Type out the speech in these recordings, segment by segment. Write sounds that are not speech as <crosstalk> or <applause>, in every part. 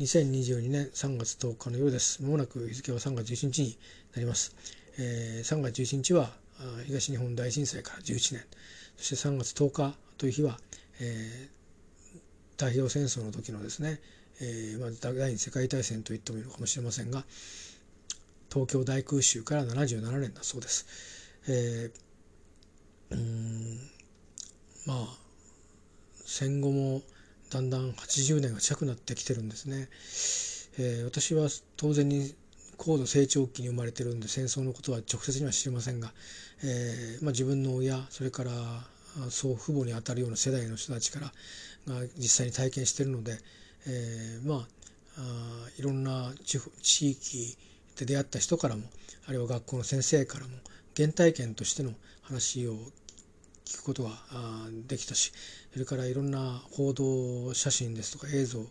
2022年3月10日の夜です。まもなく日付は3月11日になります。えー、3月11日は東日本大震災から11年、そして3月10日という日は、えー、太平洋戦争の時のですね、えーまあ、第二次世界大戦と言ってもいいのかもしれませんが、東京大空襲から77年だそうです。えー、うんまあ戦後もだんだん80年が近くなってきてるんですね。えー、私は当然に高度成長期に生まれてるんで戦争のことは直接には知りませんが、えーまあ、自分の親それから祖父母にあたるような世代の人たちからが実際に体験してるので、えー、まああいろんな地域で出会った人からもあるいは学校の先生からも原体験としての話を聞くことができたしそれからいろんな報道写真ですとか映像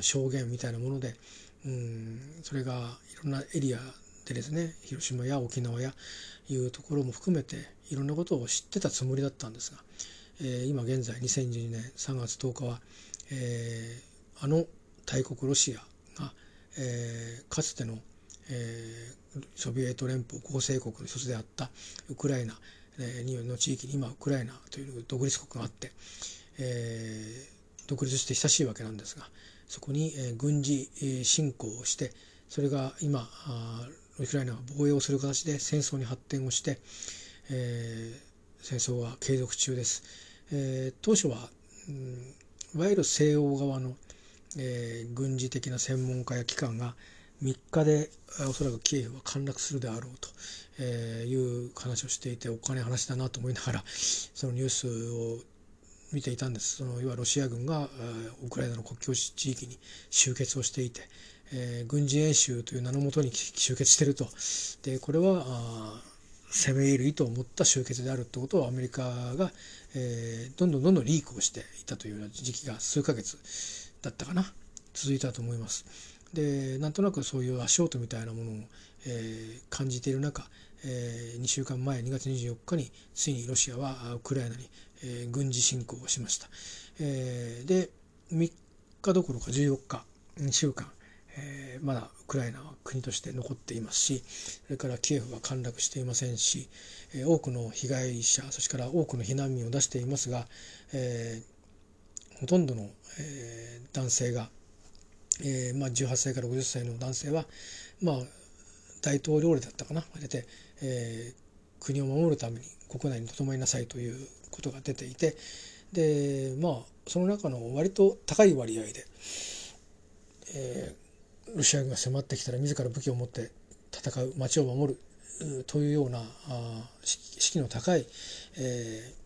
証言みたいなものでそれがいろんなエリアでですね広島や沖縄やいうところも含めていろんなことを知ってたつもりだったんですが、えー、今現在2012年3月10日は、えー、あの大国ロシアが、えー、かつての、えー、ソビエト連邦構成国の一つであったウクライナの地域に今ウクライナという独立国があって、えー、独立して久しいわけなんですがそこに、え、軍事侵攻をしてそれが今ウクライナが防衛をする形で戦争に発展をして、えー、戦争は継続中です。えー、当初は、うん、いわゆる西欧側の、えー、軍事的な専門家や機関が3日でおそらくキエフは陥落するであろうとえー、いう話をしていてお金話だなと思いながら <laughs> そのニュースを見ていたんです。そのいわロシア軍がウクライナの国境地域に集結をしていて、えー、軍事演習という名のもとに集結してると。でこれは攻め入る意図を持った集結であるということをアメリカが、えー、どんどんどんどんリークをしていたというような時期が数ヶ月だったかな。続いたと思います。でなんとなくそういう足音みたいなものを、えー、感じている中、えー、2週間前2月24日についにロシアはウクライナに、えー、軍事侵攻をしました、えー、で3日どころか14日2週間、えー、まだウクライナは国として残っていますしそれからキエフは陥落していませんし、えー、多くの被害者そしてから多くの避難民を出していますが、えー、ほとんどの、えー、男性が、えーまあ、18歳から50歳の男性はまあ大統領令だったかな。出て、えー、国を守るために国内にとどまりなさいということが出ていてでまあその中の割と高い割合で、えー、ロシア軍が迫ってきたら自ら武器を持って戦う町を守るというような士気の高い、えー、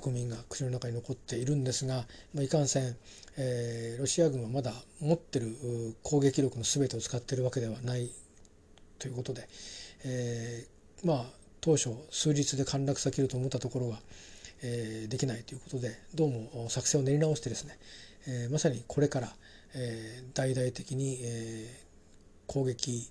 国民が国の中に残っているんですが、まあ、いかんせん、えー、ロシア軍はまだ持ってる攻撃力の全てを使っているわけではないということで、えー、まあ当初数日で陥落さけると思ったところが、えー、できないということでどうも作戦を練り直してですね、えー、まさにこれから、えー、大々的に、えー、攻撃、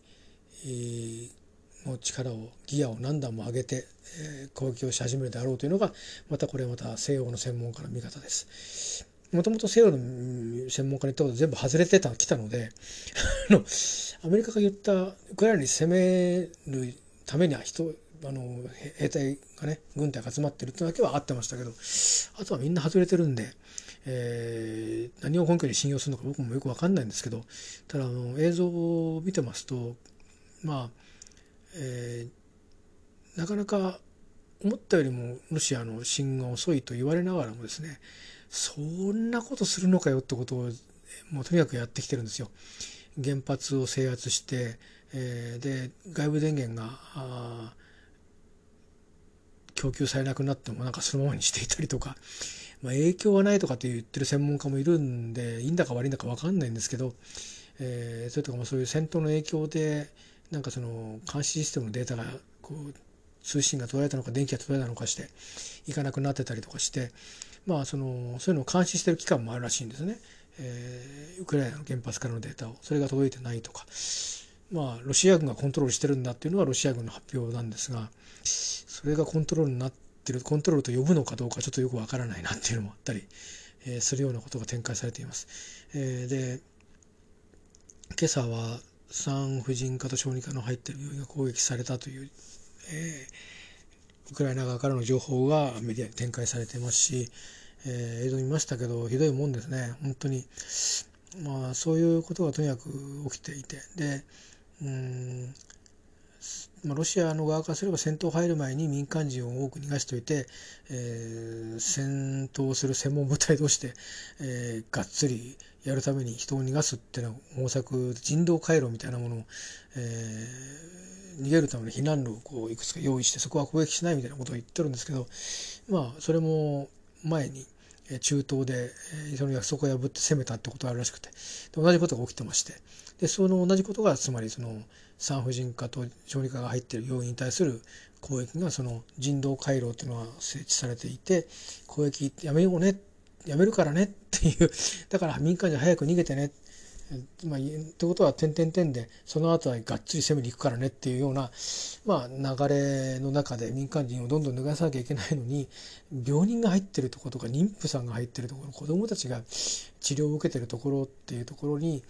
の力をギアを何段も上げて、えー、攻撃をし始めるであろうというのがまたこれまた西洋の専門家の見方です。もともと西洋の専門家に言ったこと全部外れてたきたのでアメリカが言ったウクライナに攻めるためには人あの兵隊がね軍隊が集まってるってだけは合ってましたけどあとはみんな外れてるんで、えー、何を根拠に信用するのか僕もよく分かんないんですけどただあの映像を見てますとまあ、えー、なかなか思ったよりもロシアの進が遅いと言われながらもですねそんなことするのかよってことをもうとにかくやってきてるんですよ。原発を制圧して、えー、で外部電源が供給されなくなってもなんかそのままにしていたりとか、まあ、影響はないとかって言ってる専門家もいるんでいいんだか悪いんだか分かんないんですけど、えー、それとかもそういう戦闘の影響でなんかその監視システムのデータがこう通信が途絶えたのか電気が途絶えたのかしていかなくなってたりとかしてまあそのそういうのを監視してる機関もあるらしいんですね。えー、ウクライナの原発からのデータをそれが届いてないとかまあロシア軍がコントロールしてるんだっていうのはロシア軍の発表なんですがそれがコントロールになってるコントロールと呼ぶのかどうかちょっとよくわからないなっていうのもあったり、えー、するようなことが展開されています。えー、で今朝は産婦人科と小児科の入っている病院が攻撃されたという、えー、ウクライナ側からの情報がメディアに展開されていますし、えー、映像見ましたけどひどいもんですね。本当に。まあそういうことがとにかく起きていて。でうんまあ、ロシアの側からすれば戦闘入る前に民間人を多く逃がしておいて、えー、戦闘する専門部隊同士で、えー、がっつりやるために人を逃がすっていうのは方策人道回廊みたいなものを、えー、逃げるための避難路をこういくつか用意してそこは攻撃しないみたいなことを言ってるんですけどまあそれも前に中東でその約束を破って攻めたってことがあるらしくて同じことが起きてましてでその同じことがつまりその産婦人科と小児科が入っている病院に対する攻撃がその人道回廊というのが設置されていて攻撃やめようねってやめるからねっていう。<laughs> だから民間人早く逃げてね。まあ、ってことは点々点でその後はがっつり攻めに行くからねっていうような、まあ、流れの中で民間人をどんどん脱がさなきゃいけないのに病人が入ってるところとか妊婦さんが入ってるところ子どもたちが治療を受けてるところっていうところに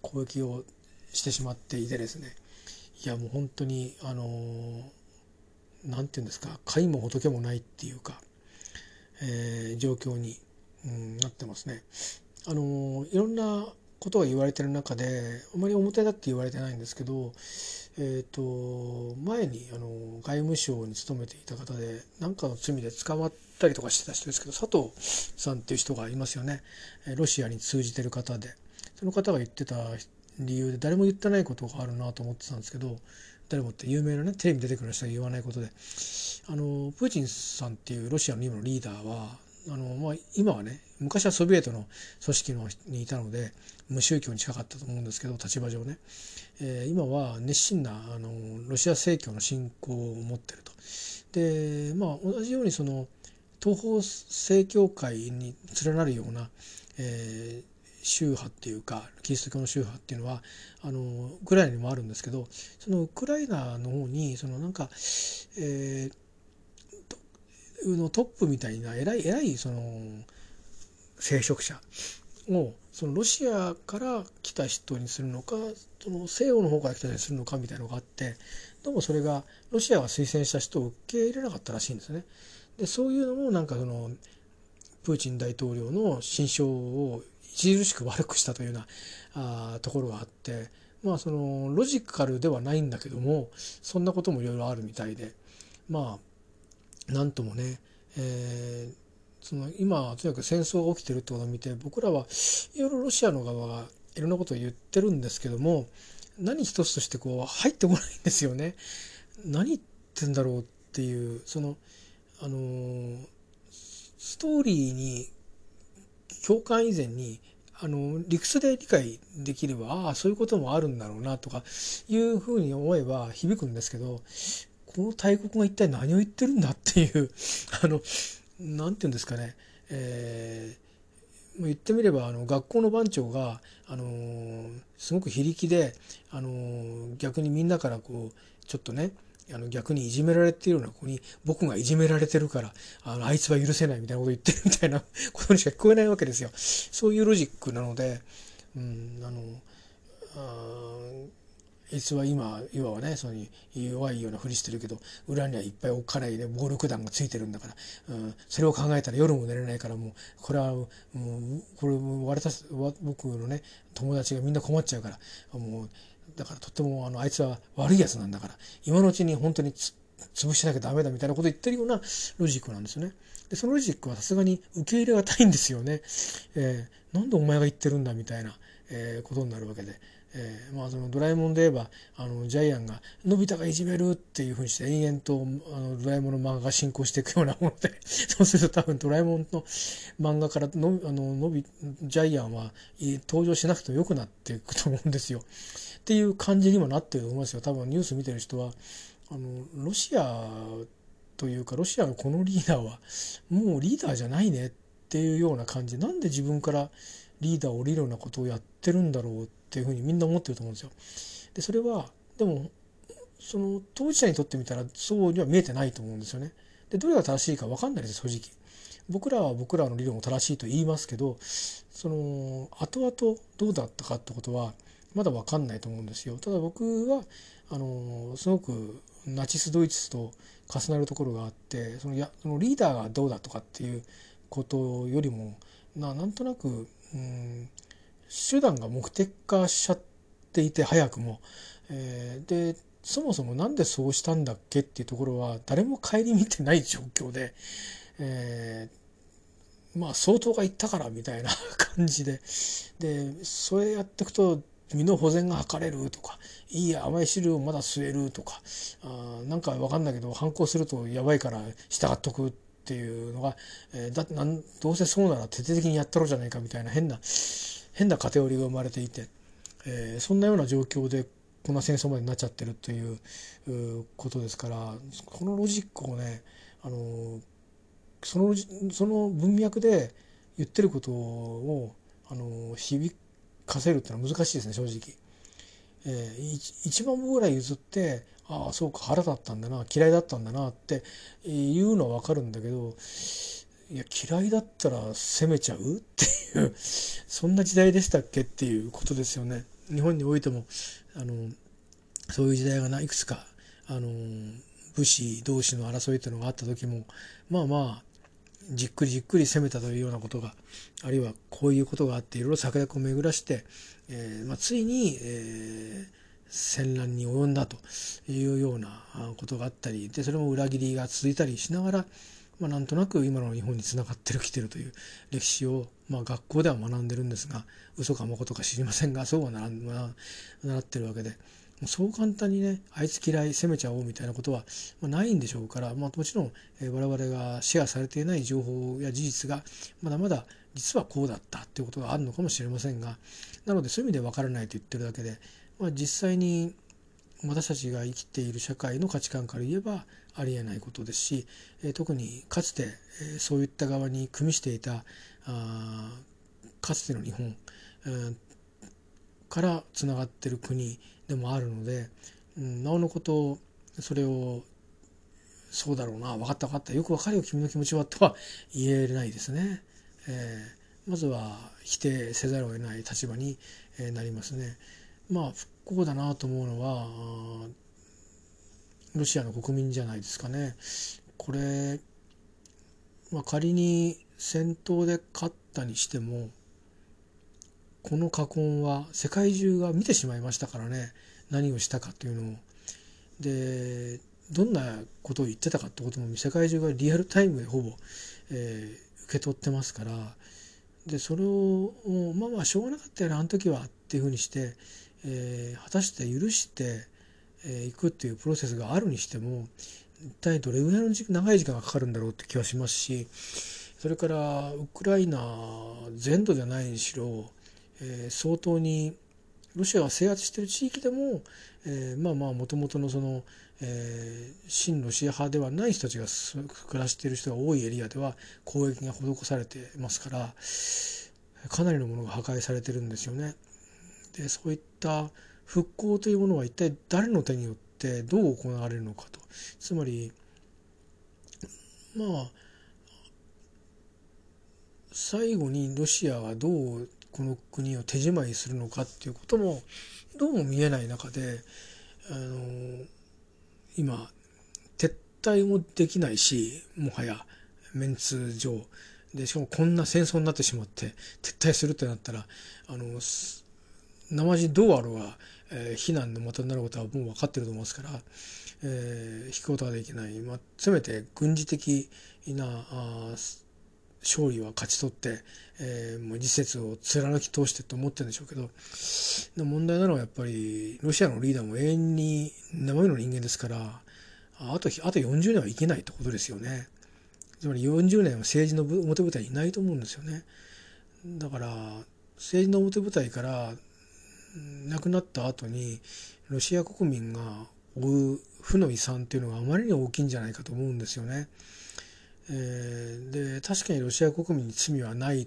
攻撃をしてしまっていてですね。いやもう本当にあの何て言うんですか解も仏もないっていうか、えー、状況に、うん、なってますね。あのいろんなことが言われてる中であまり表だって言われてないんですけど、えーと、前にあの外務省に勤めていた方で何かの罪で捕まったりとかしてた人ですけど佐藤さんっていう人がいますよね。ロシアに通じてる方で。その方が言ってた理由で誰も言ってないことがあるなと思ってたんですけど誰もって有名なねテレビ出てくる人が言わないことで。あのプーチンさんっていうロシアの今のリーダーはあの、まあ、今はね昔はソビエトの組織のにいたので無宗教に近かったと思うんですけど立場上ね、えー、今は熱心なあのロシア正教の信仰を持ってると。でまあ同じようにその東方正教会に連なるような、えー、宗派っていうかキリスト教の宗派っていうのはあのウクライナにもあるんですけどそのウクライナの方にそのなんか、えー、のトップみたいな偉い偉いその聖職者をそのロシアから来た人にするのかその西洋の方から来た人にするのかみたいなのがあってどうもそれがロシアが推薦した人を受け入れなかったらしいんですね。でそういうのもなんかそのプーチン大統領の心象を著しく悪くしたというようなあところがあってまあそのロジカルではないんだけどもそんなこともいろいろあるみたいでまあなんともね、えーその今とにかく戦争が起きてるってことを見て僕らはいろいろロシアの側がいろんなことを言ってるんですけども何一つとしてこう入ってこないんですよね。何言ってんだろうっていうそのあのストーリーに共感以前にあの理屈で理解できればああそういうこともあるんだろうなとかいうふうに思えば響くんですけどこの大国が一体何を言ってるんだっていう <laughs> あの何て言うんですかね、えー、言ってみればあの学校の番長が、あのー、すごく非力で、あのー、逆にみんなからこうちょっとねあの逆にいじめられているような子に僕がいじめられてるからあのあいつは許せないみたいなこと言ってるみたいな <laughs> ことにしか聞こえないわけですよ。そういうロジックなので、うん、あのあいつは今要はねその弱いようなふりしてるけど裏にはいっぱいおっかないね暴力団がついてるんだから、うん、それを考えたら夜も寝れないからもうこれはもうこれ割れた僕のね友達がみんな困っちゃうからもうだからとってもあのあいつは悪いやつなんだから今のうちに本当につ潰しなきゃダメだみたいなこと言ってるようなロジックなんですよね。でそのロジックはさすがに受け入れがたいんですよね。えー、なんでお前が言ってるんだみたいな、えー、ことになるわけで。えー、まあ、そのドラえもんで言えばあのジャイアンが「のび太がいじめる」っていうふうにして延々とあのドラえもんの漫画が進行していくようなもので <laughs> そうすると多分ドラえもんの漫画からのあののびジャイアンは登場しなくてもよくなっていくと思うんですよ。っていう感じにもなってると思いますよ多分ニュース見てる人はあのロシアというかロシアのこのリーダーはもうリーダーじゃないねっていうような感じなんで自分からリーダーを降りるようなことをやってるんだろうっていうふうにみんな思ってると思うんですよ。でそれはでもその当事者にとってみたらそうには見えてないと思うんですよね。でどれが正しいか分かんないです正直。僕らは僕らの理論を正しいと言いますけどその後々どうだったかってことはまだ分かんないと思うんですよ。ただ僕はあのすごくナチスドイツと重なるところがあってそのやそのリーダーがどうだとかっていうことよりもななんとなく、うん、手段が目的化しちゃっていて早くも。えー、でそもそも何でそうしたんだっけっていうところは誰も顧みてない状況で、えー、まあ相当が言ったからみたいな感じででそれやっていくと身の保全が図れるとかいいや甘い汁をまだ吸えるとかあなんか分かんないけど反抗するとやばいから従っとくっていうのが、えー、だなんどうせそうなら徹底的にやったろうじゃないかみたいな変な変な偏りが生まれていて、えー、そんなような状況でこんな戦争までになっちゃってるということですからこのロジックをねあのそのその文脈で言ってることをあの響かせるっていうのは難しいですね正直。えー、1万歩ぐらい譲ってああそうか腹だったんだな嫌いだったんだなっていうのは分かるんだけどいや嫌いだったら責めちゃう？っていうそんな時代でしたっけ？っていうことですよね。日本においてもあのそういう時代がいくつかあの武士同士の争いというのがあった時もまあまあじっくりじっくり攻めたというようなことがあるいはこういうことがあっていろいろ策略を巡らして、えーまあ、ついに、えー、戦乱に及んだというようなことがあったりでそれも裏切りが続いたりしながら、まあ、なんとなく今の日本につながってるきてるという歴史を、まあ、学校では学んでるんですが嘘か誠か知りませんがそうは習ってるわけで。そう簡単にねあいつ嫌い責めちゃおうみたいなことは、まあ、ないんでしょうから、まあ、もちろん、えー、我々がシェアされていない情報や事実がまだまだ実はこうだったっていうことがあるのかもしれませんがなのでそういう意味で分からないと言ってるだけで、まあ、実際に私たちが生きている社会の価値観から言えばありえないことですし、え、特にかつて、え、そういった側に組みしていたあかつての日本、えー、からつながってる国でもあるので、うん、なおのことそれをそうだろうな分かった分かったよく分かるよ君の気持ちはとは言えないですね。えー、まずは否定せざるを得ない立場になりますね。まあ不幸だなと思うのはロシアの国民じゃないですかね。これ、まあ、仮に戦闘で勝ったにしてもこの禍根は世界中が見てしまいましたからね何をしたかというのを。でどんなことを言ってたかってことも世界中がリアルタイムでほぼ、えー、受け取ってますからでそれをまあまあしょうがなかったよねあの時はっていうふうにして、えー、果たして許してい、くっていうプロセスがあるにしても一体どれぐらいの長い時間がかかるんだろうって気はしますしそれからウクライナ全土じゃないにしろえー、相当にロシアが制圧している地域でも、えー、まあまあもともとのその、えー、親ロシア派ではない人たちが暮らしている人が多いエリアでは攻撃が施されてますからかなりのものが破壊されてるんですよね。でそういった復興というものは一体誰の手によってどう行われるのかと。つまりまあ最後にロシアはどうこの国を手仕舞いするのかっていうこともどうも見えない中であの今撤退もできないしもはやメンツ上。でしかもこんな戦争になってしまって撤退するってなったらあの生地どうあろうが、えー、非難の的になることはもう分かってると思いますから、えー、引くことができない、まあ、せめて軍事的なあ勝利は勝ち取って、えー、もう次節を貫き通してと思ってるんでしょうけど問題なのはやっぱりロシアのリーダーも永遠に生身の人間ですからあとあと40年はいけないってことですよね。つまり40年は政治の表舞台にいないと思うんですよね。だから政治の表舞台から亡くなった後にロシア国民が負う負の遺産っていうのがあまりに大きいんじゃないかと思うんですよね。えー、で確かにロシア国民に罪はない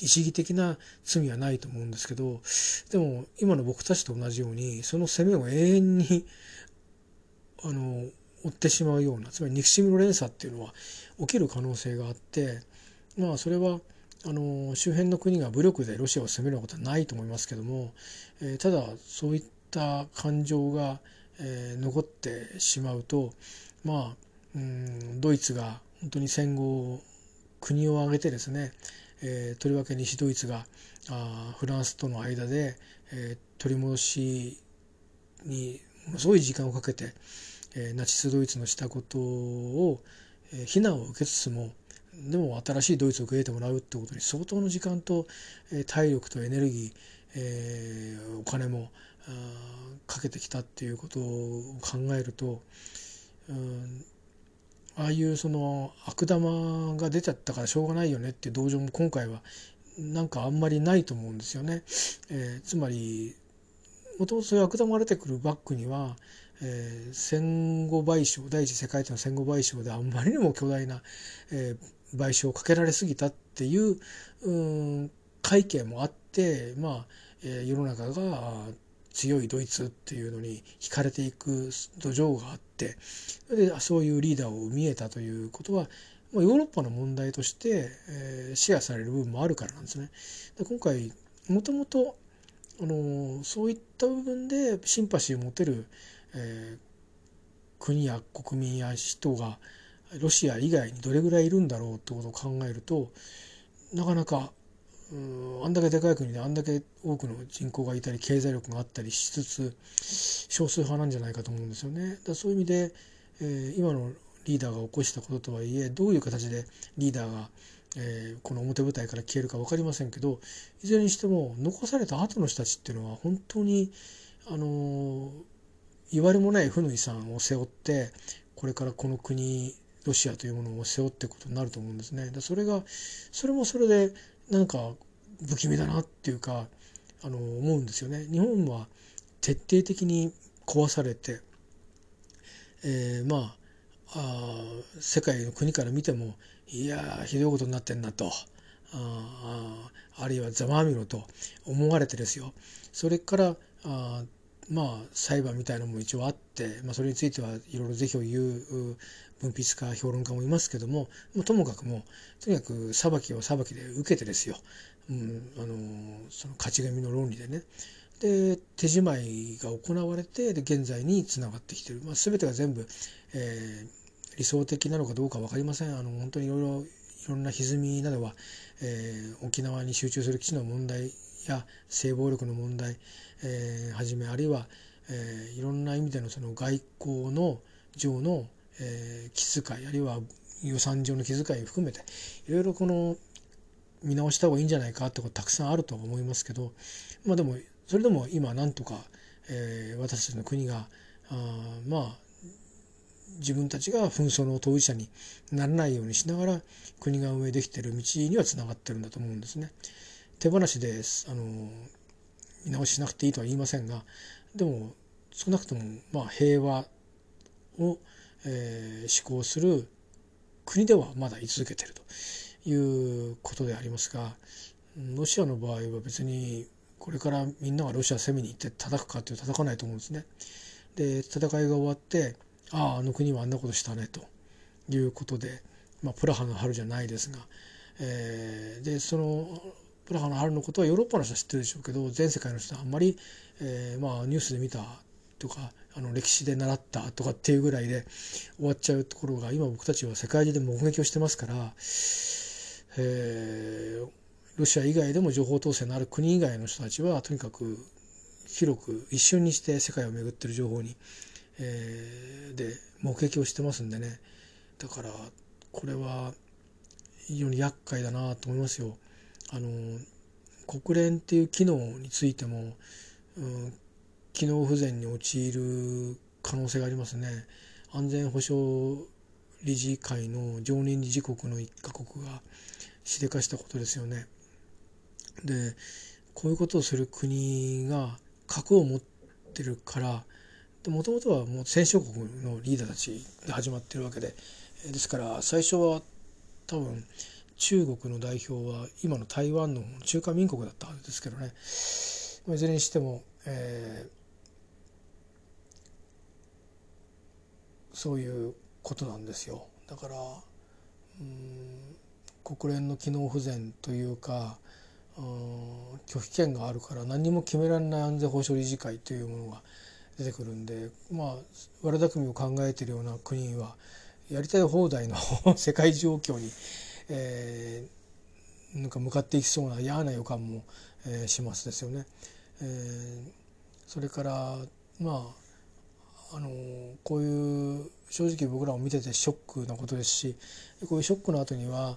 意思義的な罪はないと思うんですけどでも今の僕たちと同じようにその責めを永遠にあの追ってしまうようなつまり憎しみの連鎖っていうのは起きる可能性があってまあそれはあの周辺の国が武力でロシアを攻めることはないと思いますけども、えー、ただそういった感情が、えー、残ってしまうとまあうんドイツが本当に戦後国を挙げてですね、えー、とりわけ西ドイツがあフランスとの間で、えー、取り戻しにものすごい時間をかけて、えー、ナチスドイツのしたことを、えー、非難を受けつつもでも新しいドイツを受け入れてもらうってことに相当の時間と、えー、体力とエネルギー、えー、お金もかけてきたっていうことを考えると、うん、ああいうその悪玉が出ちゃったからしょうがないよねっていう同情も今回はなんかあんまりないと思うんですよね。えー、つまりもともとそういう悪玉が出てくるバックには、えー、戦後賠償第一次世界大戦の戦後賠償であんまりにも巨大な、えー、賠償をかけられすぎたっていううん背景もあってまあ、えー、世の中が強いドイツっていうのに惹かれていく土壌があってでそういうリーダーを見えたということはまあヨーロッパの問題として、えー、シェアされる部分もあるからなんですね。で今回もともとあのそういった部分でシンパシーを持てる、えー、国や国民や人がロシア以外にどれぐらいいるんだろうってことを考えるとなかなかうんあんだけでかい国であんだけ多くの人口がいたり経済力があったりしつつ少数派なんじゃないかと思うんですよね。だそういう意味で、えー、今のリーダーが起こしたこととはいえどういう形でリーダーが、えー、この表舞台から消えるか分かりませんけどいずれにしても残された後の人たちっていうのは本当にあのー、言われもない負の遺産を背負ってこれからこの国ロシアというものを背負っていくことになると思うんですね。でそれがそれもそれでなんか不気味だなっていうかあの思うんですよね。日本は徹底的に壊されて、えー、まああ世界の国から見てもいやひどいことになってんなとああるいはざまあみろと思われてですよそれからあまあ裁判みたいなのも一応あって、まあ、それについてはいろいろ是非を言う文筆家評論家もいますけどもともかくもとにかく裁きを裁きで受けてですよ、うん、あのその勝ち組の論理でね。で手仕舞いが行われてで現在につながってきてる、まあ、全てが全部、えー、理想的なのかどうか分かりません。あの本当にいろいろいろんな歪みなどは、えー、沖縄に集中する基地の問題や性暴力の問題、えー、はじめあるいは、えー、いろんな意味でのその外交の上の、えー、気遣いあるいは予算上の気遣いを含めていろいろこの見直した方がいいんじゃないかってことたくさんあると思いますけどまあでもそれでも今なんとか、えー、私たちの国があまあ自分たちが紛争の当事者にならないようにしながら国が運営できてる道にはつながってるんだと思うんですね。手放しであの見直ししなくていいとは言いませんがでも少なくともまあ平和を、えー、施行する国ではまだ居続けているということでありますがロシアの場合は別にこれからみんながロシア攻めに行って叩くかという叩かないと思うんですね。で戦いが終わってあああの国はあんなことしたねということで、まあ、プラハの春じゃないですが、えー、でそのプラハの春のことはヨーロッパの人は知ってるでしょうけど全世界の人はあんまり、えー、まあニュースで見たとかあの歴史で習ったとかっていうぐらいで終わっちゃうところが今僕たちは世界中で目撃をしてますから、えー、ロシア以外でも情報統制のある国以外の人たちはとにかく広く一瞬にして世界を巡ってる情報に、えー、で目撃をしてますんでねだからこれは非常に厄介だなと思いますよ。あの国連っていう機能についても、うん、機能不全に陥る可能性がありますね。安全保障理事会の常任理事国の1カ国がしでかしたことですよね。でこういうことをする国が核を持ってるからもともとはもう戦勝国のリーダーたちで始まってるわけでですから最初は多分中国の代表は今の台湾の中華民国だったはずですけどねいずれにしても、えそういうことなんですよだからうん国連の機能不全というか拒否権があるから何も決められない安全保障理事会というものが出てくるんでまあ悪巧みを考えているような国はやりたい放題の <laughs> 世界状況に、えー、なんか向かっていきそうな嫌な予感も、えー、しますですよね。えー、それからまああのこういう正直僕らも見ててショックなことですしこういうショックの後には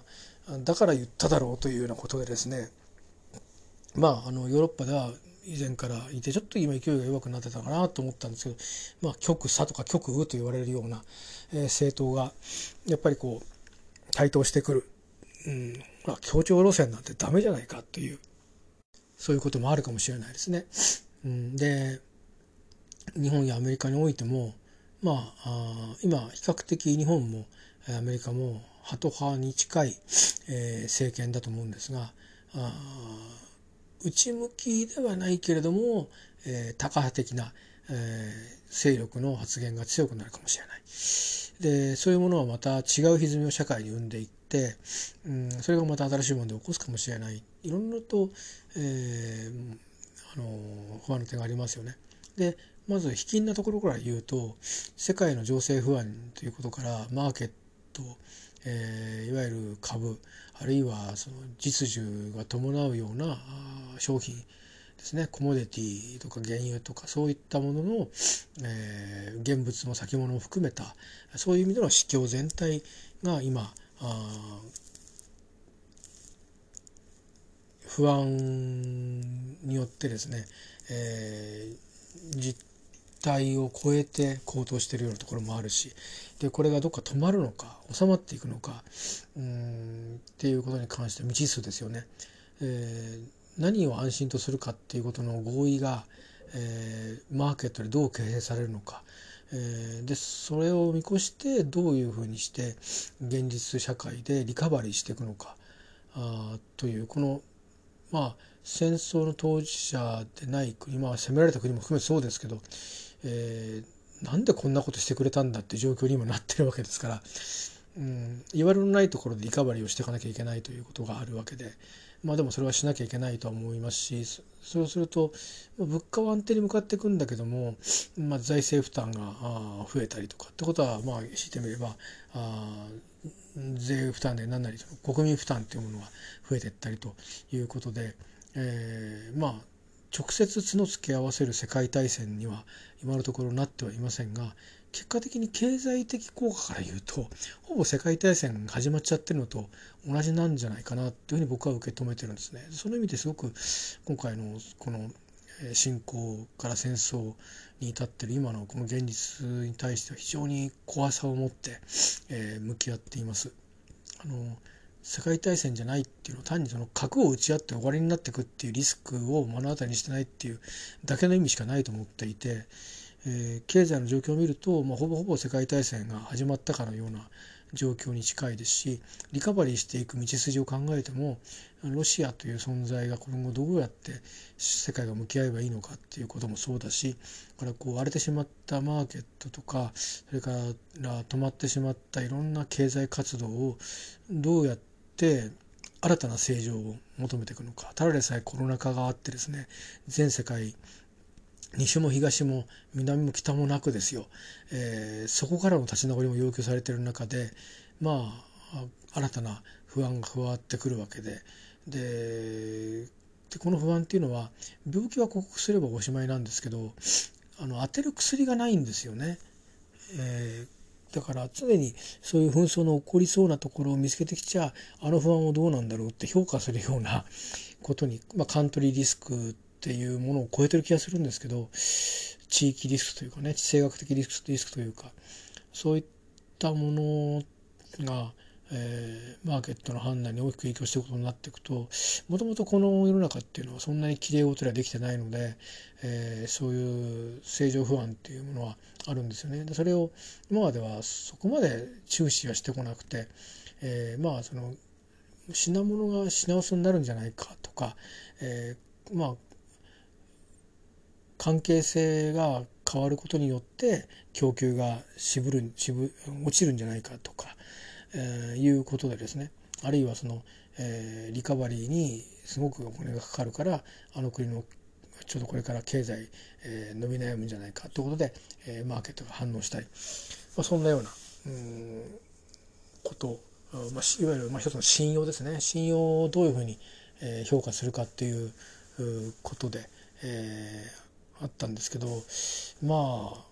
だから言っただろうというようなことでですね。まああのヨーロッパでは以前からいてちょっと今勢いが弱くなってたかなと思ったんですけど、まあ、極左とか極右と言われるような、えー、政党がやっぱりこう台頭してくる、うん。まあ、協調路線なんてダメじゃないかというそういうこともあるかもしれないですね。うん、で日本やアメリカにおいてもまあ今比較的日本もアメリカもハト派に近い、えー、政権だと思うんですがあ内向きではないけれども、えー、タカ派的な、えー、勢力の発言が強くなるかもしれない。でそういうものはまた違う歪みを社会に生んでいって、うん、それがまた新しい問題を起こすかもしれないいろんなと、えー、あの不安の点がありますよね。でまず卑近なところから言うと世界の情勢不安ということからマーケット、えー、いわゆる株あるいはその実需が伴うような商品ですね。コモディティとか原油とかそういったものの、えー、現物の先物を含めたそういう意味での市況全体が今あ不安によってですね、えー、実態を超えて高騰してるようなところもあるしでこれがどっか止まるのか収まっていくのかうんっていうことに関して未知数ですよね。えー、何を安心とするかっていうことの合意が、えー、マーケットでどう形成されるのか、えー、でそれを見越してどういうふうにして現実社会でリカバリーしていくのかあというこのまあ戦争の当事者でない国まあ攻められた国も含めてそうですけど、えー、なんでこんなことしてくれたんだって状況にもなってるわけですから、うん、言われのないところでリカバリーをしていかなきゃいけないということがあるわけでまあでもそれはしなきゃいけないとは思いますしそうすると物価は安定に向かっていくんだけども、まあ、財政負担が増えたりとかってことはまあ強いてみればあ税負担で何なり国民負担っていうものが増えていったりということで、えー、まあ直接角付け合わせる世界大戦には今のところなってはいませんが結果的に経済的効果から言うとほぼ世界大戦始まっちゃってるのと同じなんじゃないかなっていうふうに僕は受け止めてるんですね。その意味ですごく今回のこの侵攻から戦争に至ってる今のこの現実に対しては非常に怖さを持って、え向き合っています。あの世界大戦じゃないっていうの単にその核を打ち合って終わりになっていくっていうリスクを目の当たりにしてないっていうだけの意味しかないと思っていて、えー、経済の状況を見ると、まあ、ほぼほぼ世界大戦が始まったかのような状況に近いですしリカバリーしていく道筋を考えてもロシアという存在が今後どうやって世界が向き合えばいいのかっていうこともそうだしからこう荒れてしまったマーケットとかそれから止まってしまったいろんな経済活動をどうやってって新たな正常を求めていくのか。ただでさえコロナ禍があってですね全世界西も東も南も北もなくですよ、えー、そこからの立ち直りも要求されている中でまあ新たな不安が加わってくるわけででこの不安っていうのは病気は克服すればおしまいなんですけどあの当てる薬がないんですよね。えーだから常にそういう紛争の起こりそうなところを見つけてきちゃあの不安をどうなんだろうって評価するようなことに、まあ、カントリーリスクっていうものを超えてる気がするんですけど地域リスクというかね地政学的リスクリスクというかそういったものがえー、マーケットの判断に大きく影響していくことになっていくともともとこの世の中っていうのはそんなにきれい事はできてないので、えー、そういう正常不安っていうものはあるんですよね。それを今まではそこまで注視はしてこなくて、えー、まあその品物が品薄になるんじゃないかとか、えー、まあ関係性が変わることによって供給が渋る渋落ちるんじゃないかとか、えー、いうことでですねあるいはその、えー、リカバリーにすごくお金がかかるからあの国のちょうどこれから経済、え、伸び悩むんじゃないかということで、え、マーケットが反応したり、ま、そんなようなうんことま、いわゆるまあ一つの信用ですね。信用をどういうふうに、評価するかっていうことで、え、あったんですけどまあ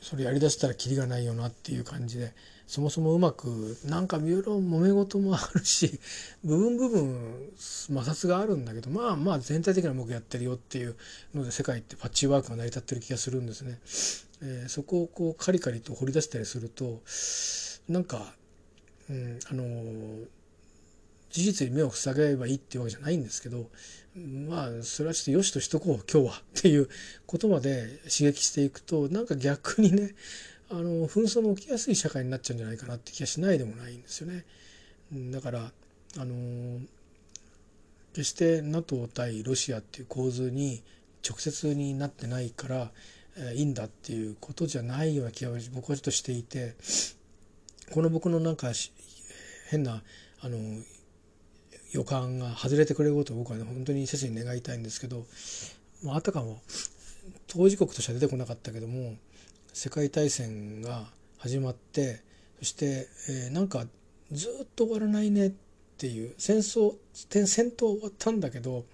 それやりだしたらキリがないよなっていう感じでそもそもうまくなんかいろいろ揉め事もあるし <laughs> 部分部分摩擦があるんだけどまあまあ全体的には僕やってるよっていうので世界ってパッチワークが成り立ってる気がするんですね。えー、そこをこうカリカリと掘り出したりするとなんか、うん、あのー事実に目を塞げばいいっていうわけじゃないんですけどまあそれはちょっとよしとしとこう今日はっていうことまで刺激していくとなんか逆にねあの紛争の起きやすい社会になっちゃうんじゃないかなって気がしないでもないんですよね。だからあの決して NATO 対ロシアっていう構図に直接になってないからいいんだっていうことじゃないような気が僕はちょっとしていてこの僕のなんか変なあの予感が外れてくれることを僕はね本当に切に願いたいんですけど、まあ、あたかも当事国としては出てこなかったけども世界大戦が始まってそして、えー、なんかずっと終わらないねっていう戦争戦闘終わったんだけど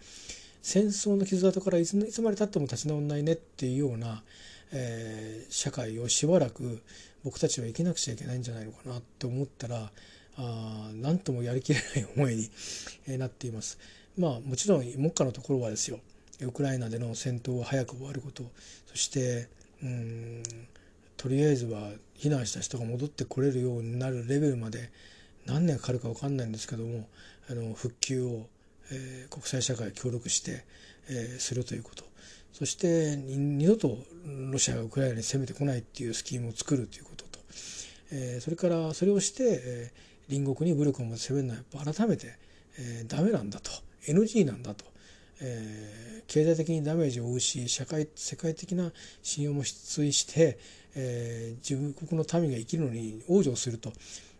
戦争の傷跡からいついつまでたっても立ち直んないねっていうような、えー、社会をしばらく僕たちは生きなくちゃいけないんじゃないのかなって思ったらあ何ともやりきれない思いになっています。まあもちろん目下のところはですよウクライナでの戦闘が早く終わることそしてうんとりあえずは避難した人が戻ってこれるようになるレベルまで何年かかるか分かんないんですけどもあの復旧を、えー、国際社会協力して、えー、するということ。そして二度とロシアがウクライナに攻めてこないっていうスキームを作るということと、えー、それからそれをして、えー隣国に武力を持って攻めるのはやっぱ改めて、えー、ダメなんだと。NG なんだと、えー、経済的にダメージを負うし社会世界的な信用も失墜して、えー、自分国の民が生きるのに往生すると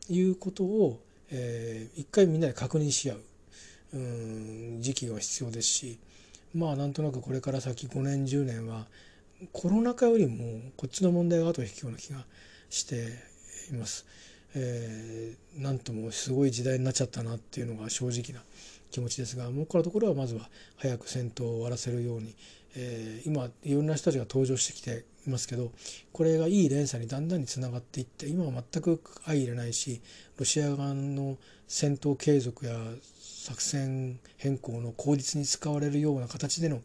いうことを、えー、一回みんなで確認し合ううん時期が必要ですしまあなんとなくこれから先5年10年はコロナ禍よりもこっちの問題が後を引くような気がしています。えー、なんともすごい時代になっちゃったなっていうのが正直な気持ちですがもうのところはまずは早く戦闘を終わらせるように、えー、今いろんな人たちが登場してきていますけどこれがいい連鎖にだんだんにつながっていって今は全く相入れないしロシア側の戦闘継続や作戦変更の口実に使われるような形での、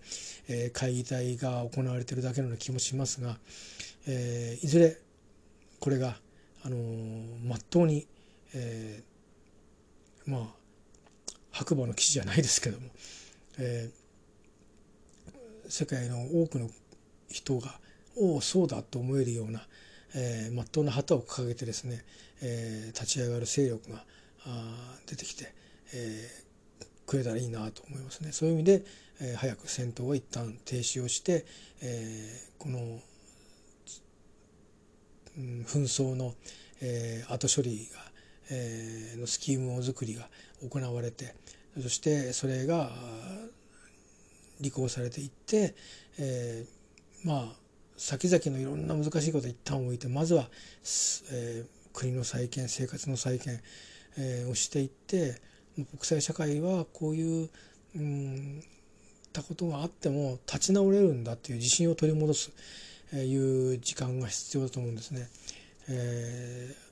えー、会議体が行われているだけのような気もしますが、えー、いずれこれがあのまっとうに、えー、まあ白馬の騎士じゃないですけども、えー、世界の多くの人がおおそうだと思えるような、えー、まっとうな旗を掲げてですね、えー、立ち上がる勢力があ出てきて、えー、くれたらいいなと思いますね。そういう意味で、えー、早く戦闘を一旦停止をして、えー、このうん紛争の、えー、後処理が、えー、のスキーム作りが行われてそしてそれが履行されていって、えー、まあ先々のいろんな難しいことを一旦置いてまずは、えー、国の再建生活の再建、えー、をしていって国際社会はこういううんたことがあっても立ち直れるんだっていう自信を取り戻すいう時間が必要だと思うんですね。えー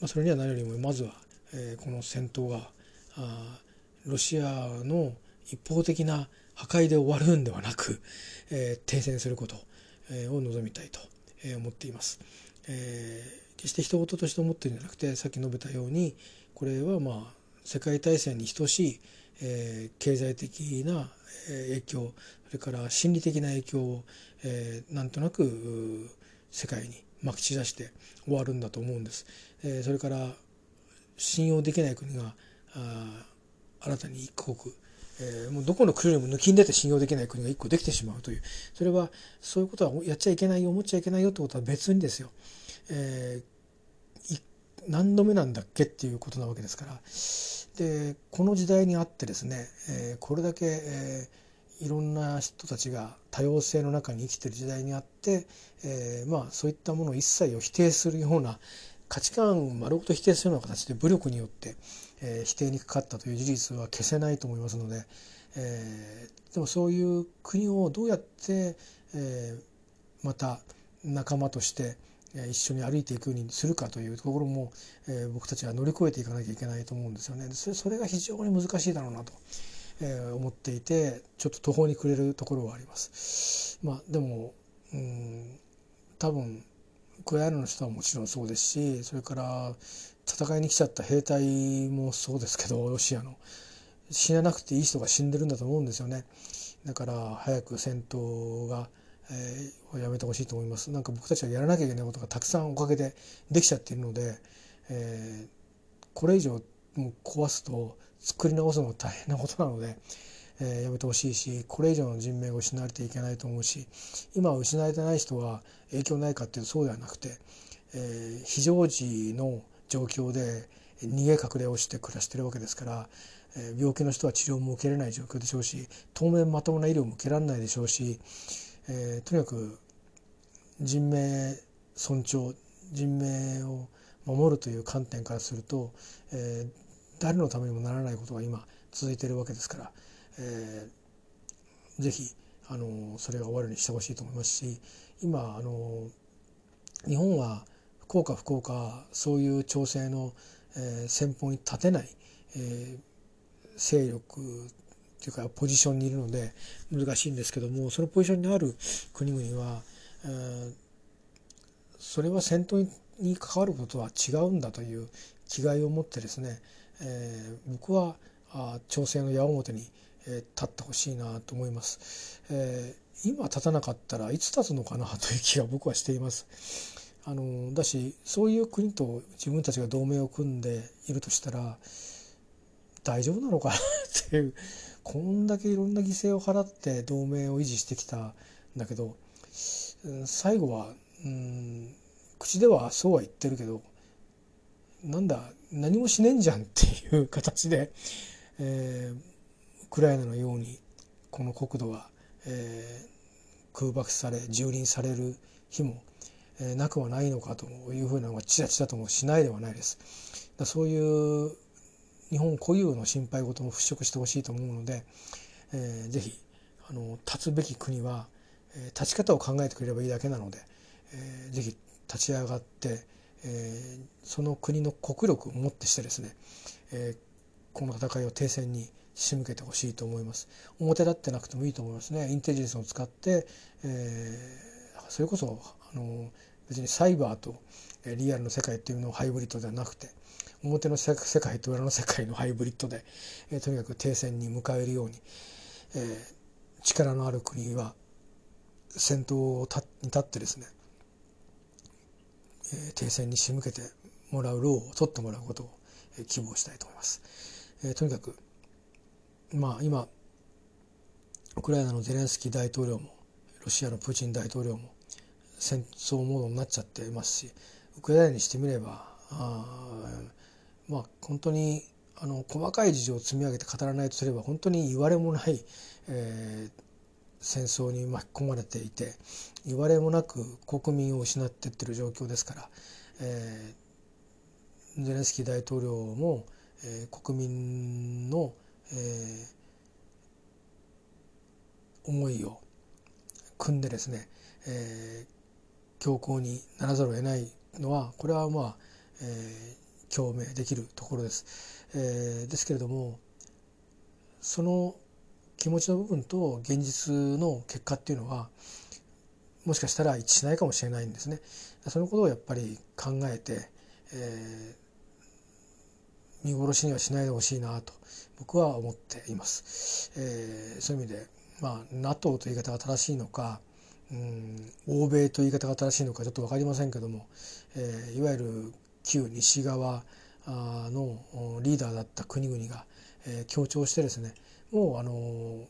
まあ、それには何よりもまずは、えー、この戦闘があロシアの一方的な破壊で終わるんではなく、えー、停戦すること、えー、を望みたいと、えー、思っています。えー、決して人事として思ってるんじゃなくてさっき述べたようにこれはまあ世界大戦に等しい、えー、経済的な影響それから心理的な影響を、えー、なんとなく世界にまき散らして終わるんだと思うんです。えー、それから信用できない国があ新たに一国、えー、もうどこの国よりも抜きん出て信用できない国が一個できてしまうという。それはそういうことはやっちゃいけないよ思っちゃいけないよってことは別にですよ、えー、何度目なんだっけっていうことなわけですから。でこの時代にあってですね、えー、これだけ、えー、いろんな人たちが多様性の中に生きてる時代にあって、えー、まあそういったものを一切を否定するような価値観を丸ごと否定するような形で武力によって、えー、否定にかかったという事実は消せないと思いますので、えー、でもそういう国をどうやって、えー、また仲間として一緒に歩いていくようにするかというところも、えー、僕たちは乗り越えていかなきゃいけないと思うんですよね。それそれが非常に難しいだろうなと、えー、思っていてちょっと途方に暮れるところはあります。まあ、でもうん多分クライナの人はもちろんそうですしそれから戦いに来ちゃった兵隊もそうですけどロシアの死ななくていい人が死んでるんだと思うんですよね。だから早く戦闘がえー、やめてほしいと思いますなんか僕たちはやらなきゃいけないことがたくさんおかげでできちゃっているので、えー、これ以上もう壊すと作り直すのも大変なことなので、えー、やめてほしいしこれ以上の人命が失われていけないと思うし今失われてない人は影響ないかっていうとそうではなくて、えー、非常時の状況で逃げ隠れをして暮らしてるわけですから、えー、病気の人は治療も受けれない状況でしょうし当面まともな医療も受けられないでしょうしえー、とにかく人命尊重人命を守るという観点からすると、えー、誰のためにもならないことが今続いているわけですから、えー、ぜひあのそれが終わるようにしてほしいと思いますし今あの日本は幸か不幸かそういう調整の、えー、先方に立てない、えー、勢力っていうかポジションにいるので難しいんですけどもそのポジションにある国々は、えー、それは戦闘に関わることは違うんだという気概を持ってですね、えー、僕はあ調整の矢面に、えー、立ってほしいなと思います、えー、今立たなかったらいつ立つのかなという気が僕はしています。あのだしそういう国と自分たちが同盟を組んでいるとしたら大丈夫なのかなっていうこんだけいろんな犠牲を払って同盟を維持してきたんだけど最後はうん口ではそうは言ってるけどなんだ何もしねえんじゃんっていう形で、えー、ウクライナのようにこの国土が、えー、空爆され蹂躙される日も、えー、なくはないのかというふうなのがちらちらともしないではないです。だそういう日本固有の心配事も払拭してほしいと思うので、えー、ぜひあの立つべき国は、えー、立ち方を考えてくれればいいだけなので、えー、ぜひ立ち上がって、えー、その国の国力をもってしてですね、えー、この戦いを停戦に仕向けてほしいと思います。表立ってなくてもいいと思いますね。インテリジェンスを使って、えー、それこそあの別にサイバーとリアルの世界っていうのをハイブリッドではなくて表の世界と裏の世界のハイブリッドで、えー、とにかく停戦に迎えるように、えー、力のある国は戦闘に立ってですね、停戦に仕向けてもらう労を取ってもらうことを、え、希望したいと思います。え、とにかくまあ今ウクライナのゼレンスキー大統領もロシアのプーチン大統領も戦争モードになっちゃっていますしウクライナにしてみればあまあ本当にあの細かい事情を積み上げて語らないとすれば本当に言われもない、えー、戦争に巻き込まれていて言われもなく国民を失っていってる状況ですから、えー、ゼレンスキー大統領も、えー、国民の、えー、思いを組んでですね、えー、強硬にならざるを得ないのはこれはまあ、えー、共鳴できるところです。えー、ですけれどもその気持ちの部分と現実の結果っていうのはもしかしたら一致しないかもしれないんですね。そのことをやっぱり考えて、えー、見殺しにはしないでほしいなと僕は思っています。えー、そういう意味で、まあ、NATO という言い方が正しいのかうん欧米という言い方が正しいのかちょっと分かりませんけども、えー、いわゆる旧西側のリーダーだった国々が強調してですねもうあの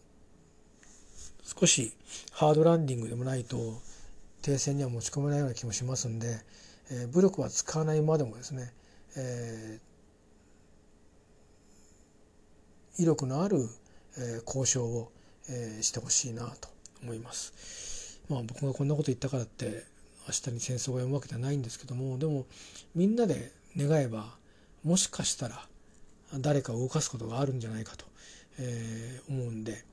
少しハードランディングでもないと停戦には持ち込めないような気もしますんで武力は使わないまでもですねえー、威力のある、えー、交渉を、えー、してほしいなと思います。まあ僕がこんなこと言ったからって明日に戦争が読むわけではないんですけどもでもみんなで願えばもしかしたら誰かを動かすことがあるんじゃないかと、えー、思うんで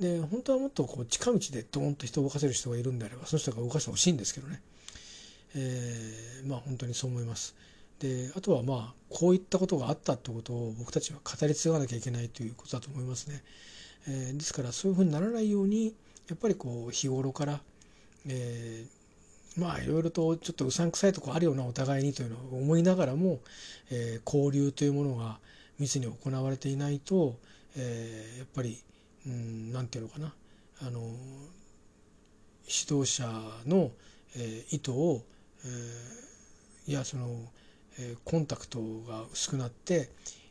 で本当はもっとこう近道でドーンと人を動かせる人がいるんであればその人が動かしてほしいんですけどね、えー、まあ本当にそう思います。であとはまあこういったことがあったってことを僕たちは語り継がなきゃいけないということだと思いますね。えー、ですからそういうふうにならないようにやっぱりこう日頃から、えー、まあいろいろとちょっとうさんくさいとこあるようなお互いにというのを思いながらも、えー、交流というものが密に行われていないと、えー、やっぱりうんていうのかな。あの指導者の、えー、意図を、えー、いやその、えー、コンタクトが薄くなって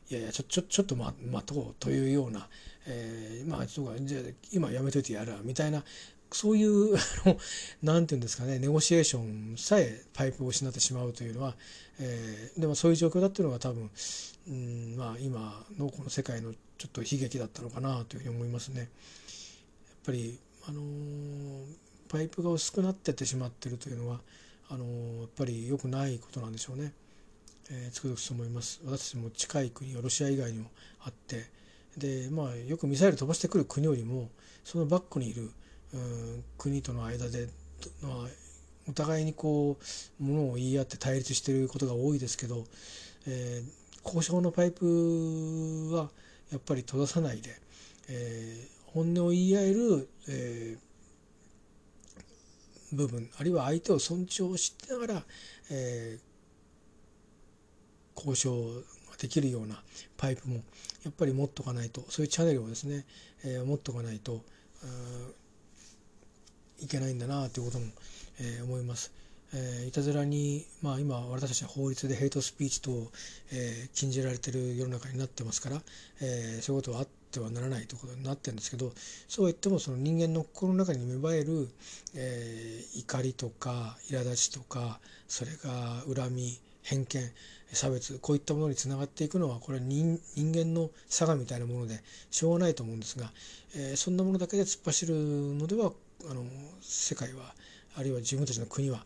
いやいやちょちょちょっと待とうというような、えー、まあちょっとじゃ今やめといてやるみたいなそういう何て言うんですかねネゴシエーションさえパイプを失ってしまうというのは、えー、でもそういう状況だっていうのが多分、うんまあ、今のこの世界のちょっと悲劇だったのかなというふうに思いますね。やっぱり、あのー、パイプが薄くなってってしまってるというのはあのー、やっぱり良くないことなんでしょうね。えー、つくづくと思います。私たちも近い国はロシア以外にもあってで、まあ、よくミサイル飛ばしてくる国よりもそのバックにいるうん国との間で、まあ、お互いにこうものを言い合って対立していることが多いですけど、えー、交渉のパイプはやっぱり閉ざさないで、えー、本音を言い合える、えー、部分あるいは相手を尊重しながら、えー、交渉ができるようなパイプもやっぱり持っとかないとそういうチャンネルをですね、えー、持っとかないといけないんだなということも、えー、思います。えー、いたずらに、まあ、今私たちは法律でヘイトスピーチ等、えー、禁じられてる世の中になってますから、えー、そういうことはあってはならないということになってるんですけどそう言ってもその人間の心の中に芽生える、えー、怒りとか苛立ちとかそれが恨み偏見差別こういったものにつながっていくのはこれは人間の差がみたいなものでしょうがないと思うんですが、えー、そんなものだけで突っ走るのではあの世界はあるいは自分たちの国は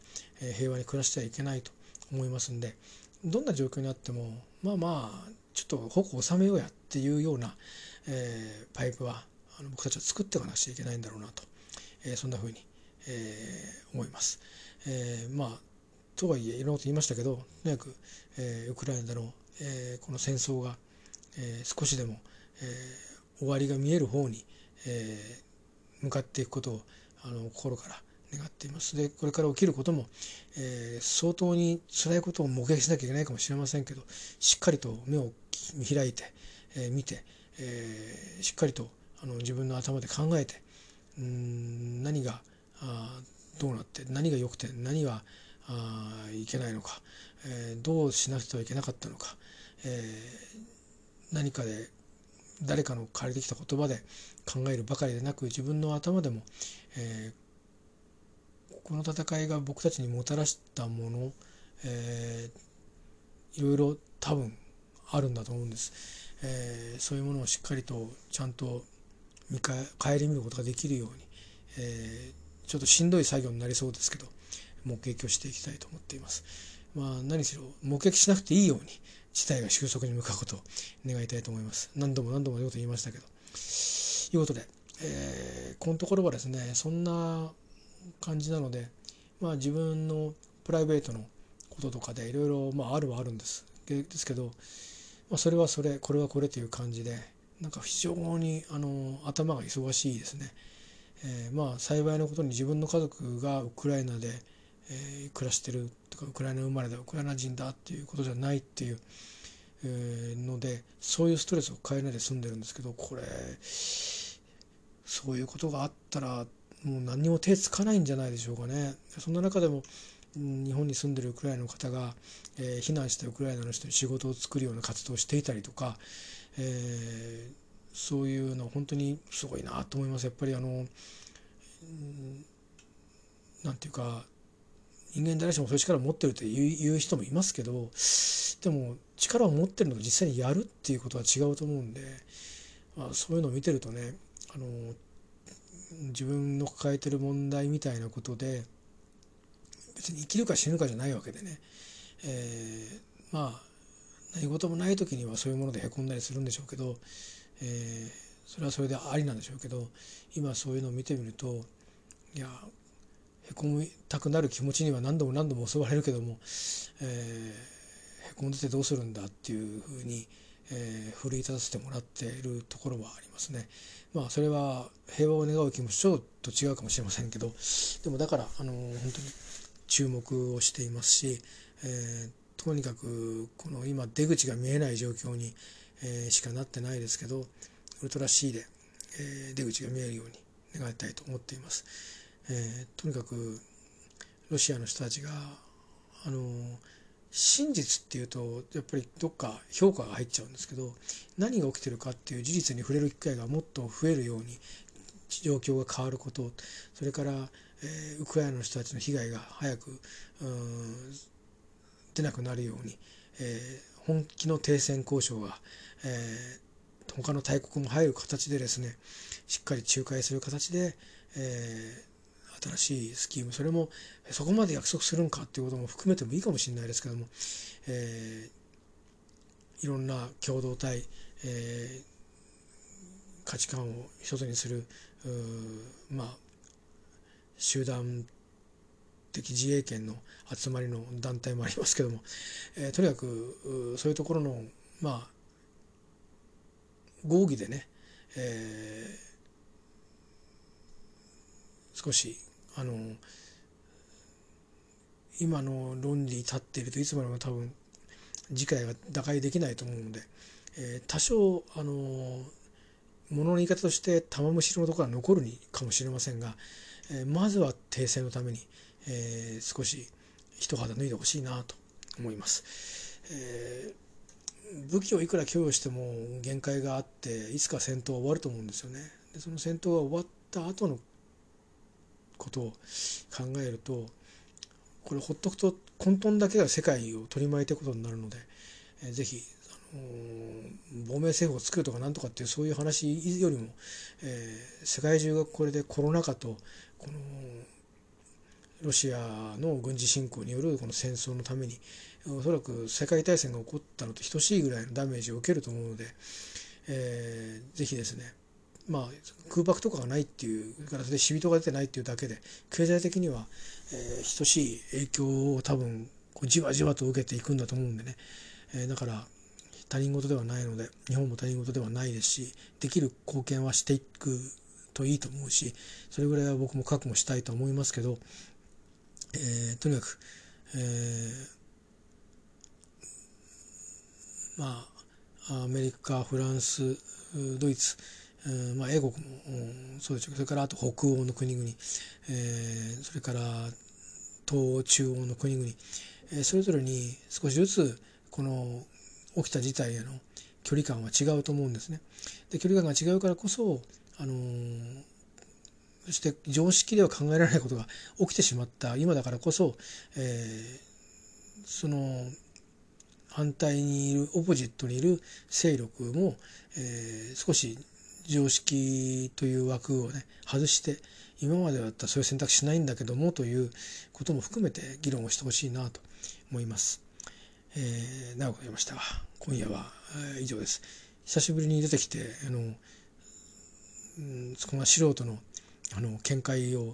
平和に暮らしてはいけないと思いますんでどんな状況にあってもまあまあちょっと矛を収めようやっていうような、えー、パイプはあの僕たちは作っていかなくちゃいけないんだろうなと、えー、そんなふうに、えー、思います。えー、まあとはいえいろんなこと言いましたけどとにかく、えー、ウクライナでの、えー、この戦争が、えー、少しでも、えー、終わりが見える方に、えー、向かっていくことをあの心から願っています。でこれから起きることも、えー、相当に辛いことを目撃しなきゃいけないかもしれませんけどしっかりと目を見開いて、えー、見て、えー、しっかりとあの自分の頭で考えてうん何があどうなって何が良くて何はあいけないのか、えー、どうしなくてはいけなかったのか、えー、何かで誰かの借りてきた言葉で考えるばかりでなく自分の頭でも、えー、この戦いが僕たちにもたらしたもの、えー、いろいろ多分あるんだと思うんです、えー、そういうものをしっかりとちゃんと見か顧みることができるように、えー、ちょっとしんどい作業になりそうですけど目撃をしていきたいと思っています。まあ、何しろ目撃しなくていいように事態が収束に向かうことを願いたいと思います。何度も何度もいうこと言いましたけど。ということで、えー、このところはですね、そんな感じなので、まあ自分のプライベートのこととかでいろいろまああるはあるんです。ですけど、まあ、それはそれ、これはこれという感じで、なんか非常にあの頭が忙しいですね。えー、まあ幸いなことに自分の家族がウクライナで、えー、暮らしてるとかウクライナ生まれだウクライナ人だっていうことじゃないっていう、えー、のでそういうストレスを変えないで済んでるんですけどこれそういうことがあったらもう何も手つかないんじゃないでしょうかね。そんな中でも日本に住んでるウクライナの方が、えー、避難したウクライナの人に仕事を作るような活動をしていたりとか、えー、そういうの本当にすごいなと思います。やっぱりあの、うん、なんていうか人間誰しもそういう力を持ってるって言う人もいますけどでも力を持ってるのと実際にやるっていうことは違うと思うんで、まあ、そういうのを見てるとねあの自分の抱えてる問題みたいなことで別に生きるか死ぬかじゃないわけでね、えー、まあ何事もない時にはそういうものでへこんだりするんでしょうけど、えー、それはそれでありなんでしょうけど今そういうのを見てみるといやへこみたくなる気持ちには何度も何度も襲われるけども、えー、へこんでてどうするんだっていうふうに、えー、奮い立たせてもらっているところはありますね。まあそれは平和を願う気持ちと違うかもしれませんけどでもだからあの本当に注目をしていますし、えー、とにかくこの今出口が見えない状況に、えー、しかなってないですけどウルトラ C で、えー、出口が見えるように願いたいと思っています。えー、とにかくロシアの人たちがあの真実っていうとやっぱりどっか評価が入っちゃうんですけど何が起きてるかっていう事実に触れる機会がもっと増えるように状況が変わることそれから、えー、ウクライナの人たちの被害が早く出なくなるように、えー、本気の停戦交渉が、えー、他の大国も入る形でですねしっかり仲介する形で、えー、新しいスキームそれもそこまで約束するんかっていうことも含めてもいいかもしれないですけども、えー、いろんな共同体、えー、価値観を一つにするまあ集団的自衛権の集まりの団体もありますけども、えー、とにかくそういうところのまあ合議でね、えー、少しあの今の論理に立っているといつまでも多分次回が打開できないと思うので、えー、多少あのものの言い方として玉虫のところは残るにかもしれませんが、えー、まずは停戦のために、えー、少し一肌脱いでほしいなと思います。えー、武器をいくら供与しても限界があっていつか戦闘は終わると思うんですよね。でその戦闘が終わった後のことを考えるとこれほっとくと混沌だけが世界を取り巻いていくことになるので、えー、ぜひ、あのー、亡命政府を作るとかなんとかっていうそういう話よりも、えー、世界中がこれでコロナ禍とこのロシアの軍事侵攻によるこの戦争のためにおそらく世界大戦が起こったのと等しいぐらいのダメージを受けると思うので、えー、ぜひですねまあ、空爆とかがないっていうからそれで死人が出てないっていうだけで経済的には、えー、等しい影響を多分こうじわじわと受けていくんだと思うんでね、えー、だから他人事ではないので日本も他人事ではないですしできる貢献はしていくといいと思うしそれぐらいは僕も覚悟したいと思いますけど、えー、とにかく、えー、まあアメリカフランスドイツまあ、英国もそうでしょうそれからあと北欧の国々、えー、それから東欧中央の国々、えー、それぞれに少しずつこの起きた事態への距離感は違うと思うんですね。で距離感が違うからこそ、あのー、そして常識では考えられないことが起きてしまった今だからこそ、えー、その反対にいるオポジットにいる勢力も、えー、少し常識という枠をね外して今までだったらそういう選択しないんだけどもということも含めて議論をしてほしいなと思います。えー、長くなりましたが今夜は、えー、以上です。久しぶりに出てきてあの、うん、そこが素人のあの見解を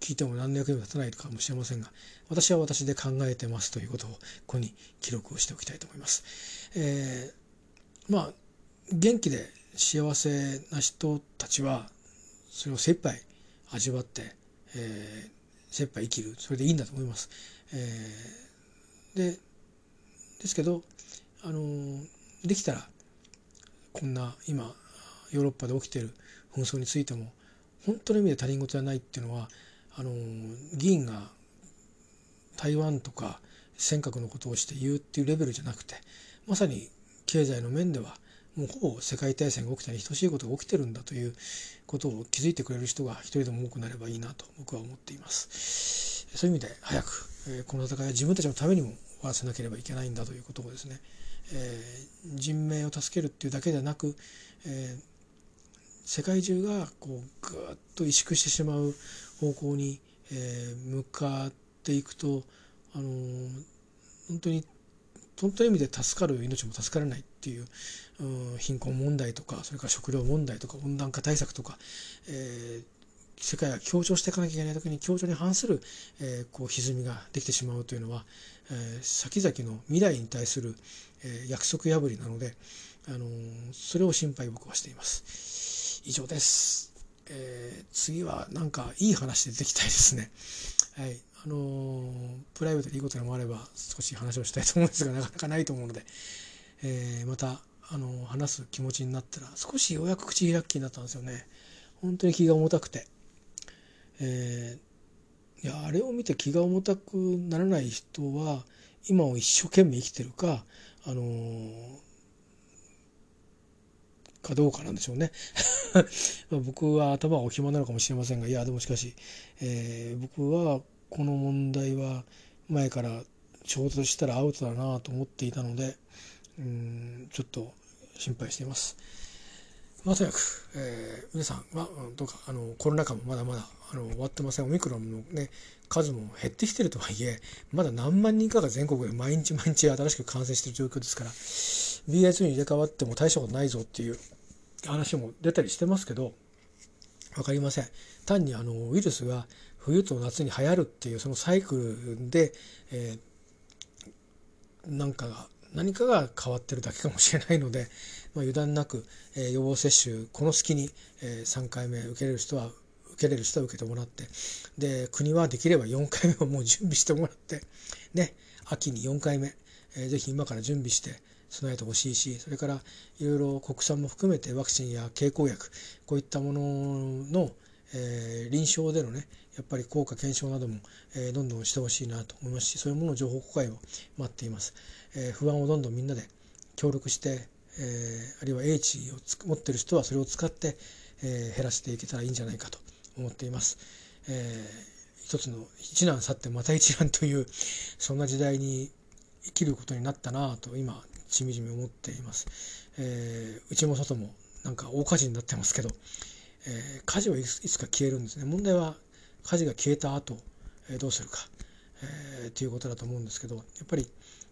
聞いても何の役にも立たないかもしれませんが私は私で考えてますということをここに記録をしておきたいと思います。えー、まあ元気で幸せな人たちはそれを精一杯味わって、えー、精一杯生きるそれでいいんだと思います。えー、でですけどあのできたらこんな今ヨーロッパで起きてる紛争についても本当の意味で他人事じゃないっていうのはあの議員が台湾とか尖閣のことをして言うっていうレベルじゃなくてまさに経済の面ではもうほぼ世界大戦が起きたに等しいことが起きてるんだということを気づいてくれる人が一人でも多くなればいいなと僕は思っています。そういう意味で早くえー、この戦いは自分たちのためにも終わらせなければいけないんだということをですね、えー、人命を助けるっていうだけではなく、えー、世界中がこうぐっと萎縮してしまう方向に、えー、向かっていくと、あのー、本当に本当の意味で助かる命も助からないっていう、うん、貧困問題とかそれから食料問題とか温暖化対策とか、えー、世界が協調していかなきゃいけない時に協調に反する、えー、こう歪みができてしまうというのは、えー、先々の未来に対する、えー、約束破りなので、あのー、それを心配僕はしています。以上です。えー、次はなんかいい話でできたいですね。はい。あのー、プライベートでいいことでもあれば少し話をしたいと思うんですが <laughs> なかなかないと思うので、えー、また、あのー、話す気持ちになったら少しようやく口開きになったんですよね。本当に気が重たくて。えー、いやあれを見て気が重たくならない人は今を一生懸命生きてるか、あの、かどうかなんでしょうね <laughs> 僕は頭はお暇なのかもしれませんがいやでもしかし、えー、僕はこの問題は前から衝突したらアウトだなと思っていたのでうんちょっと心配しています。まあ、とにかく、えー、皆さんは、どうかあのコロナ禍もまだまだあの終わってませんオミクロンの、ね、数も減ってきてるとはいえまだ何万人かが全国で毎日毎日新しく感染している状況ですから BA2 に入れ替わっても大したことないぞっていう話も出たりしてますけど分かりません単にあのウイルスが冬と夏に流行るっていうそのサイクルで、えー、なんかが何かが変わってるだけかもしれないので、まあ、油断なく、えー、予防接種この隙に、えー、3回目受けれる人は受けれる人は受けてもらってで国はできれば4回目をもう準備してもらってね秋に4回目、えー、ぜひ今から準備して備えてほしいしそれからいろいろ国産も含めてワクチンや経口薬こういったものの、えー、臨床でのねやっぱり効果検証なども、えー、どんどんしてほしいなと思いますしそういうものの情報公開を待っています。えー、不安をどんどんみんなで協力して、えー、あるいは英知を持ってる人はそれを使って、えー、減らしていけたらいいんじゃないかと思っています。えー、一つの一難去ってまた一難というそんな時代に生きることになったなと今しみじみ思っています。えー、内も外もなんか大火事になってますけど、えー、火事はいつか消えるんですね。問題は火事が消えた後、えー、どうするか、えー、ということだと思うんですけどやっぱり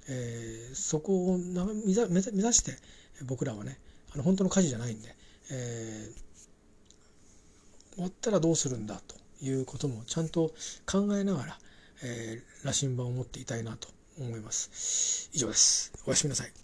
えー、そこを目指して僕らはねあの本当の火事じゃないんで、えー、終わったらどうするんだということもちゃんと考えながら、えー、羅針盤を持っていたいなと思います。以上です。おやすみなさい。